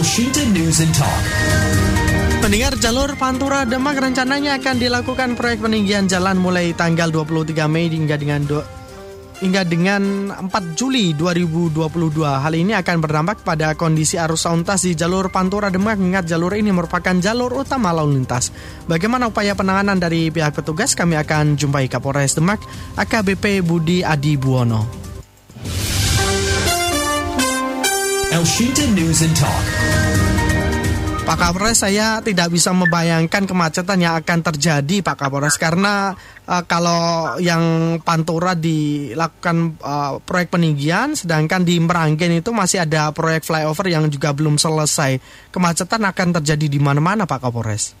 Elshinta News and Talk. Pendengar jalur Pantura Demak rencananya akan dilakukan proyek peninggian jalan mulai tanggal 23 Mei hingga dengan do, hingga dengan 4 Juli 2022. Hal ini akan berdampak pada kondisi arus lalu lintas di jalur Pantura Demak mengingat jalur ini merupakan jalur utama lalu lintas. Bagaimana upaya penanganan dari pihak petugas? Kami akan jumpai Kapolres Demak AKBP Budi Adi Buwono. Elshinta News and Talk. Pak Kapolres, saya tidak bisa membayangkan kemacetan yang akan terjadi, Pak Kapolres, karena uh, kalau yang Pantura dilakukan uh, proyek peninggian, sedangkan di Meranggen itu masih ada proyek flyover yang juga belum selesai. Kemacetan akan terjadi di mana-mana, Pak Kapolres.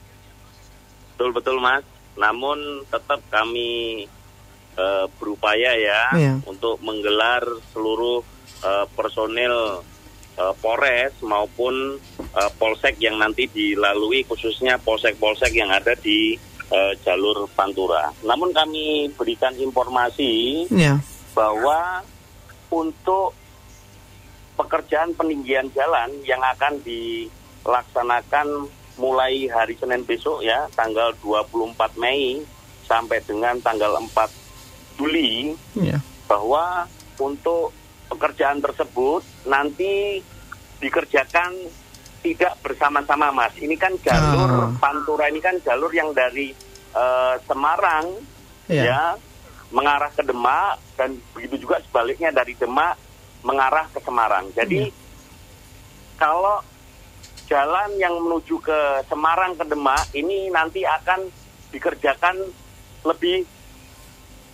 Betul betul, Mas. Namun tetap kami uh, berupaya ya Iya. untuk menggelar seluruh uh, personil uh, Polres maupun uh, Polsek yang nanti dilalui khususnya polsek-polsek yang ada di uh, jalur Pantura. Namun kami berikan informasi Ya, bahwa untuk pekerjaan peninggian jalan yang akan dilaksanakan mulai hari Senin besok ya, tanggal 24 Mei sampai dengan tanggal 4 Juli ya, bahwa untuk pekerjaan tersebut nanti dikerjakan tidak bersama-sama Mas. Ini kan jalur Ah. Pantura ini kan jalur yang dari eh, Semarang ya, ya mengarah ke Demak dan begitu juga sebaliknya dari Demak mengarah ke Semarang. Jadi kalau jalan yang menuju ke Semarang ke Demak ini nanti akan dikerjakan lebih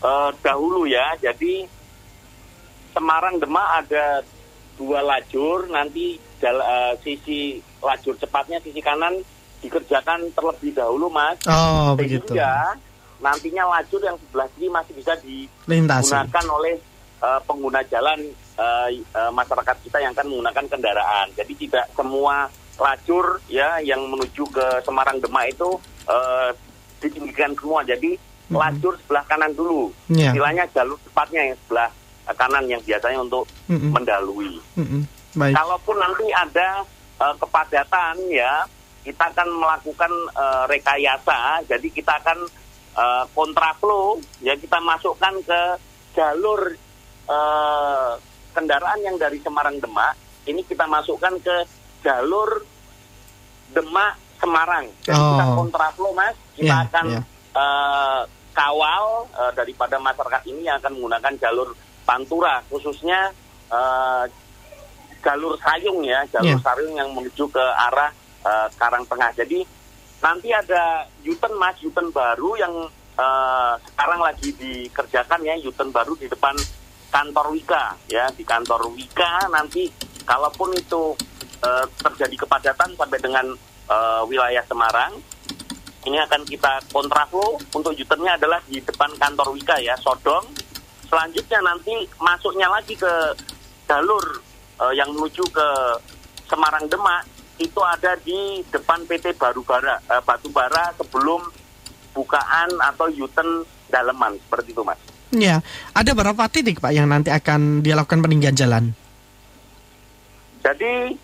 eh, dahulu ya. Jadi Semarang Demak ada dua lajur nanti jal- eh, sisi lajur cepatnya sisi kanan dikerjakan terlebih dahulu Mas Oh, begitu. sehingga nantinya lajur yang sebelah kiri masih bisa Lintasi. digunakan oleh eh, pengguna jalan eh, eh, masyarakat kita yang akan menggunakan kendaraan. Jadi tidak semua lajur ya yang menuju ke Semarang Demak itu eh, ditinggikan semua. Jadi Mhm. lajur sebelah kanan dulu. Ya. Istilahnya jalur tepatnya yang sebelah kanan yang biasanya untuk Mm-mm. mendalui. Mm-mm. Baik. Kalaupun nanti ada eh, kepadatan ya, kita akan melakukan eh, rekayasa. Jadi kita akan eh, kontraflow ya kita masukkan ke jalur eh, kendaraan yang dari Semarang Demak. Ini kita masukkan ke jalur Demak Semarang. Jadi kita Oh. kontraflow Mas. Kita Ya, akan ya. eh, kawal eh, daripada masyarakat ini yang akan menggunakan jalur Pantura khususnya eh, jalur Sayung ya, jalur Ya. Sayung yang menuju ke arah eh, Karang Tengah. Jadi nanti ada Yuten Mas, Yuten baru yang eh, sekarang lagi dikerjakan ya, Yuten baru di depan kantor Wika ya, di kantor Wika nanti kalaupun itu eh, terjadi kepadatan sampai dengan eh, wilayah Semarang ini akan kita kontraflow untuk Yutennya adalah di depan kantor Wika ya, Sodong. Selanjutnya nanti masuknya lagi ke jalur eh, yang menuju ke Semarang Demak itu ada di depan PT Barubara eh, Batubara sebelum bukaan atau Yuten daleman seperti itu Mas. Ya, ada berapa titik Pak yang nanti akan dilakukan peninggian jalan? Jadi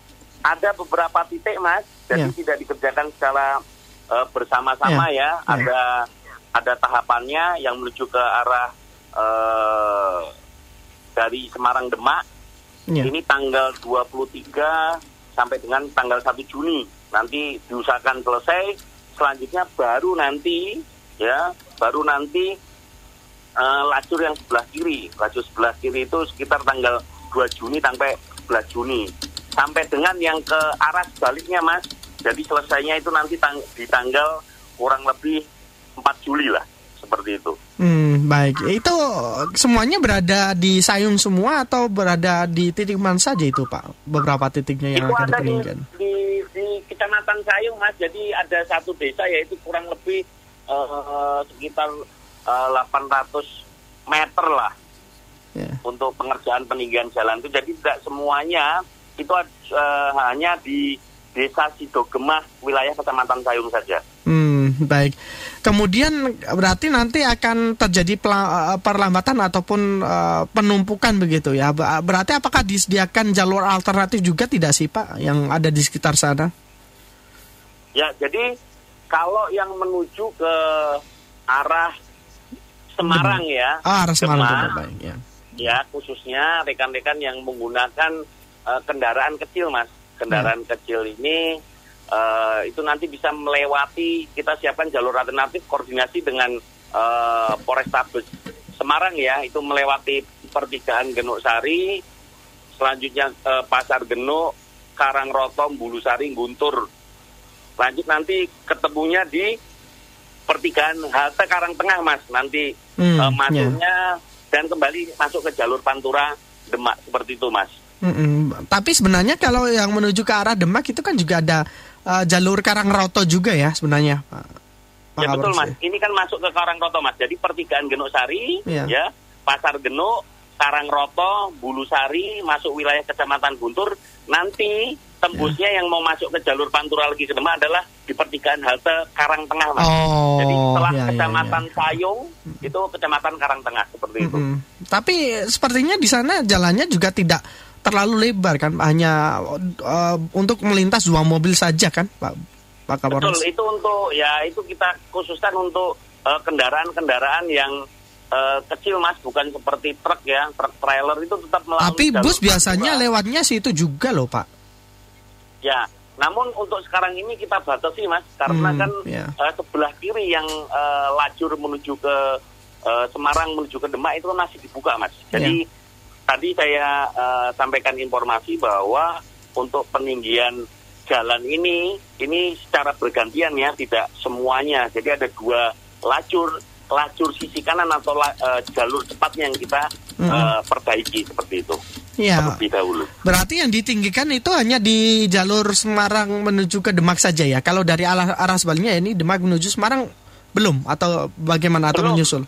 ada beberapa titik Mas, jadi Ya. tidak dikerjakan secara eh, bersama-sama ya. Ya. Ada ada tahapannya yang menuju ke arah eh, dari Semarang Demak. Ya. Ini tanggal 23 sampai dengan tanggal 1 Juni. Nanti diusahakan selesai. Selanjutnya baru nanti ya, baru nanti eh, lajur yang sebelah kiri. Lajur sebelah kiri itu sekitar tanggal 2 Juni sampai 11 Juni. Sampai dengan yang ke arah sebaliknya, Mas. Jadi selesainya itu nanti tang- di tanggal kurang lebih 4 Juli lah. Seperti itu. Hmm, baik. Itu semuanya berada di Sayung semua atau berada di titik mana saja itu Pak? Beberapa titiknya yang itu akan ada di, di, di kecamatan Sayung mas jadi ada satu desa yaitu kurang lebih eh, sekitar eh, 800 meter lah Ya. untuk pengerjaan peninggian jalan itu jadi tidak semuanya itu eh, hanya di desa Sidogemah wilayah kecamatan Sayung saja Hmm, baik. Kemudian berarti nanti akan terjadi eh, perlambatan ataupun uh, penumpukan begitu ya. Ber- Berarti apakah disediakan jalur alternatif juga tidak sih Pak yang ada di sekitar sana? Ya, jadi kalau yang menuju ke arah Semarang ya, Ah, arah Semarang juga baik ya. ya khususnya rekan-rekan yang menggunakan eh, kendaraan kecil, mas. Kendaraan kecil ini eh, itu nanti bisa melewati. Kita siapkan jalur alternatif koordinasi dengan eh, Polrestabes Semarang ya, itu melewati pertigaan Genuk Sari, selanjutnya eh, Pasar Genuk, Karangroto, Bulusari, Guntur. Lanjut nanti ketemunya di pertigaan halte Karang Tengah, mas. Nanti Hmm, eh, masuknya dan kembali masuk ke jalur Pantura Demak seperti itu mas. Mm-mm. Tapi sebenarnya kalau yang menuju ke arah Demak itu kan juga ada uh, jalur Karangroto juga ya sebenarnya. Pak. Pak ya betul mas. Ini kan masuk ke Karangroto mas. Jadi pertigaan Genuk Sari, Iya. ya Pasar Genuk, Karangroto, Bulusari, masuk wilayah Kecamatan Guntur. Nanti tembusnya Iya. yang mau masuk ke jalur Pantura lagi ke Demak adalah di pertigaan halte Karang Tengah mas. Oh, Jadi setelah ya, ya, Kecamatan ya. Sayung itu Kecamatan Karang Tengah seperti itu. Mm-mm. Tapi sepertinya di sana jalannya juga tidak terlalu lebar kan, hanya uh, untuk melintas dua mobil saja kan, Pak Pak Kapolres. Betul, itu untuk ya itu kita khususkan untuk eh, kendaraan-kendaraan yang eh, kecil mas, bukan seperti truk ya, truk trailer itu tetap melalui. Tapi jalur bus biasanya Pantura. lewatnya situ juga loh, Pak. Ya, namun untuk sekarang ini kita batasi mas, karena Hmm, kan ya. eh, sebelah kiri yang eh, lajur menuju ke eh, Semarang menuju ke Demak itu kan masih dibuka mas. Jadi tadi saya eh, sampaikan informasi bahwa untuk peninggian jalan ini ini secara bergantian ya, tidak semuanya. Jadi ada dua lajur, lajur sisi kanan atau la- eh, jalur cepatnya yang kita Hmm. eh, perbaiki seperti itu Ya, dahulu. berarti yang ditinggikan itu hanya di jalur Semarang menuju ke Demak saja ya. Kalau dari arah, arah sebaliknya ini Demak menuju Semarang belum atau bagaimana atau Belum. menyusul?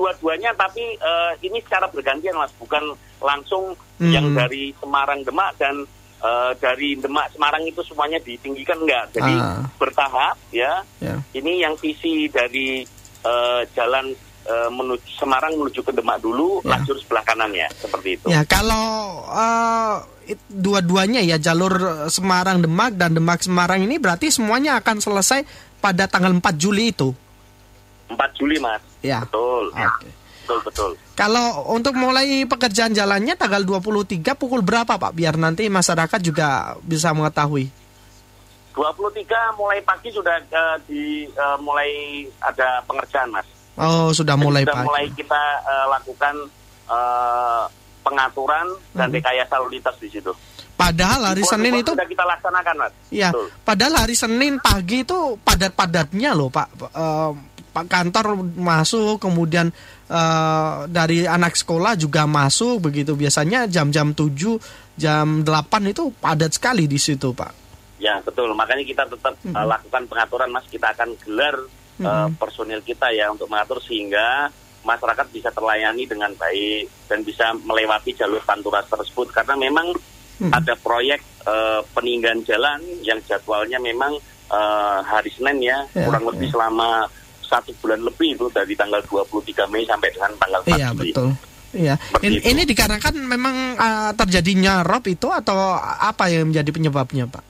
Dua-duanya tapi eh, ini secara bergantian mas bukan langsung Hmm. yang dari Semarang Demak dan eh, dari Demak Semarang itu semuanya ditinggikan enggak jadi Ah. bertahap ya Ya. ini yang sisi dari eh, jalan menuju Semarang menuju ke Demak dulu Ya. lajur sebelah kanannya seperti itu Ya, kalau it- dua-duanya ya jalur Semarang Demak dan Demak Semarang ini berarti semuanya akan selesai pada tanggal 4 Juli itu. 4 Juli mas Ya. betul Oke. betul betul Kalau untuk mulai pekerjaan jalannya tanggal 23 pukul berapa Pak biar nanti masyarakat juga bisa mengetahui. 23 mulai pagi sudah eh, di eh, mulai ada pengerjaan mas Oh, sudah Jadi mulai sudah Pak. mulai kita eh, lakukan eh, pengaturan dan Mhm. rekayasa lalu lintas di situ. Padahal hari Senin itu sudah kita laksanakan, Mas. ya, Betul. padahal hari Senin pagi itu padat-padatnya loh Pak. Pak kantor masuk kemudian eh, dari anak sekolah juga masuk begitu. Biasanya jam-jam 7, jam 8 itu padat sekali di situ, Pak. Ya, betul. Makanya kita tetap eh, Mhm. lakukan pengaturan, Mas. Kita akan gelar eh, Mhm. personil kita ya untuk mengatur sehingga masyarakat bisa terlayani dengan baik dan bisa melewati jalur pantura tersebut karena memang Mhm. ada proyek eh, peninggian jalan yang jadwalnya memang eh, hari Senin ya, Ya, kurang lebih ya. selama satu bulan lebih itu dari tanggal 23 Mei sampai dengan tanggal 4 Iya, Juli. betul. Iya. Ini, itu. ini dikarenakan memang eh, terjadinya rob itu atau apa yang menjadi penyebabnya, Pak?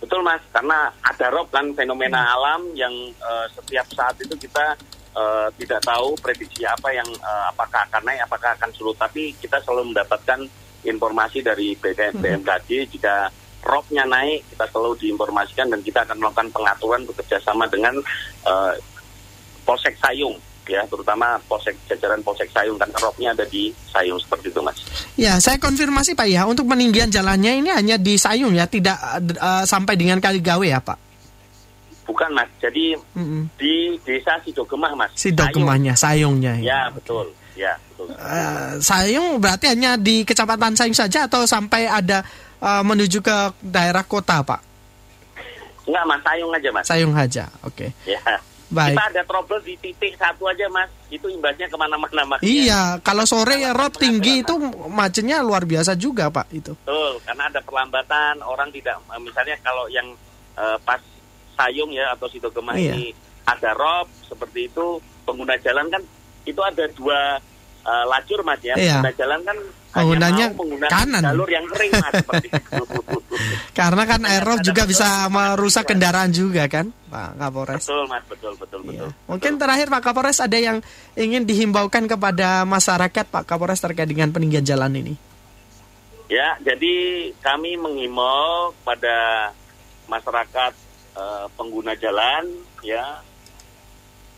Betul mas, karena ada rob kan fenomena Hmm. alam yang eh, setiap saat itu kita eh, tidak tahu prediksi apa yang eh, apakah akan naik, apakah akan surut. Tapi kita selalu mendapatkan informasi dari BKM, Hmm. BMKG jika robnya naik kita selalu diinformasikan dan kita akan melakukan pengaturan bekerja sama dengan eh, Polsek Sayung ya terutama Polsek jajaran Polsek Sayung karena robnya ada di Sayung seperti itu mas. Ya, saya konfirmasi Pak ya, untuk peninggian jalannya ini hanya di Sayung ya, tidak eh, sampai dengan Kaligawe ya, Pak. Bukan mas, jadi Mm-mm. di desa Sidogemah mas. Sidok Sayung. Sayungnya. Ya betul, ya betul. Eh, Sayung berarti hanya di Kecamatan Sayung saja atau sampai ada eh, menuju ke daerah kota, Pak? Enggak mas, sayung aja mas. Sayung saja. Oke. Ya. Baik. Kita ada trouble di titik satu aja mas. Itu imbasnya ke mana-mana mas. Iya, kalau sore ya rob tinggi itu macetnya luar biasa juga, Pak, itu. Betul, karena ada perlambatan orang tidak misalnya kalau yang eh, pas Sayung ya atau Sidogema Iya. ini ada rob seperti itu pengguna jalan kan itu ada dua eh, lajur mas ya Iya. pengguna jalan kan Penggunanya menggunakan kanan. jalur yang kering mas. Karena kan aerob juga bisa merusak kendaraan juga kan, Pak Kapolres. betul mas betul betul Iya. betul Mungkin terakhir Pak Kapolres ada yang ingin dihimbaukan kepada masyarakat Pak Kapolres terkait dengan peninggian jalan ini. Ya, jadi kami mengimbau pada masyarakat eh, pengguna jalan ya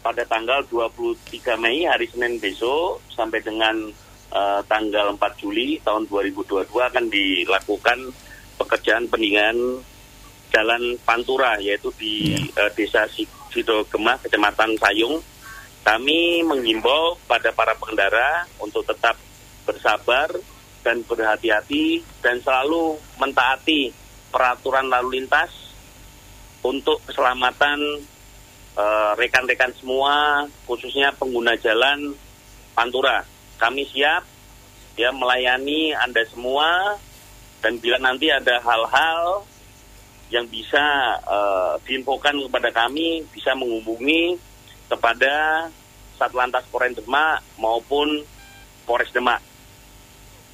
pada tanggal 23 Mei hari Senin besok sampai dengan eh, tanggal 4 Juli tahun 2022 akan dilakukan pekerjaan peninggian jalan Pantura yaitu di eh, Desa Si- Sidogema Kecamatan Sayung. Kami menghimbau pada para pengendara untuk tetap bersabar dan berhati-hati dan selalu mentaati peraturan lalu lintas untuk keselamatan eh, rekan-rekan semua khususnya pengguna jalan Pantura. Kami siap ya melayani Anda semua dan bila nanti ada hal-hal yang bisa eh, diinfokan kepada kami bisa menghubungi kepada Satlantas Polres Demak maupun Polres Demak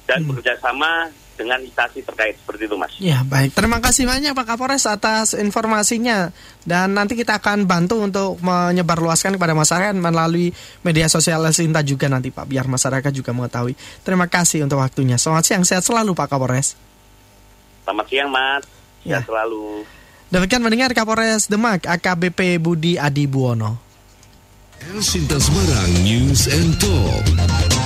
dan Hmm. bekerjasama dengan instansi terkait seperti itu mas. Ya baik, terima kasih banyak Pak Kapolres atas informasinya dan nanti kita akan bantu untuk menyebarluaskan kepada masyarakat melalui media sosial Sinta juga nanti Pak biar masyarakat juga mengetahui. Terima kasih untuk waktunya. Selamat siang, sehat selalu Pak Kapolres. Selamat siang mas. Ya selalu. Demikian mendengar Kapolres Demak AKBP Budi Adi Buwono. Sinta Semarang News and Talk.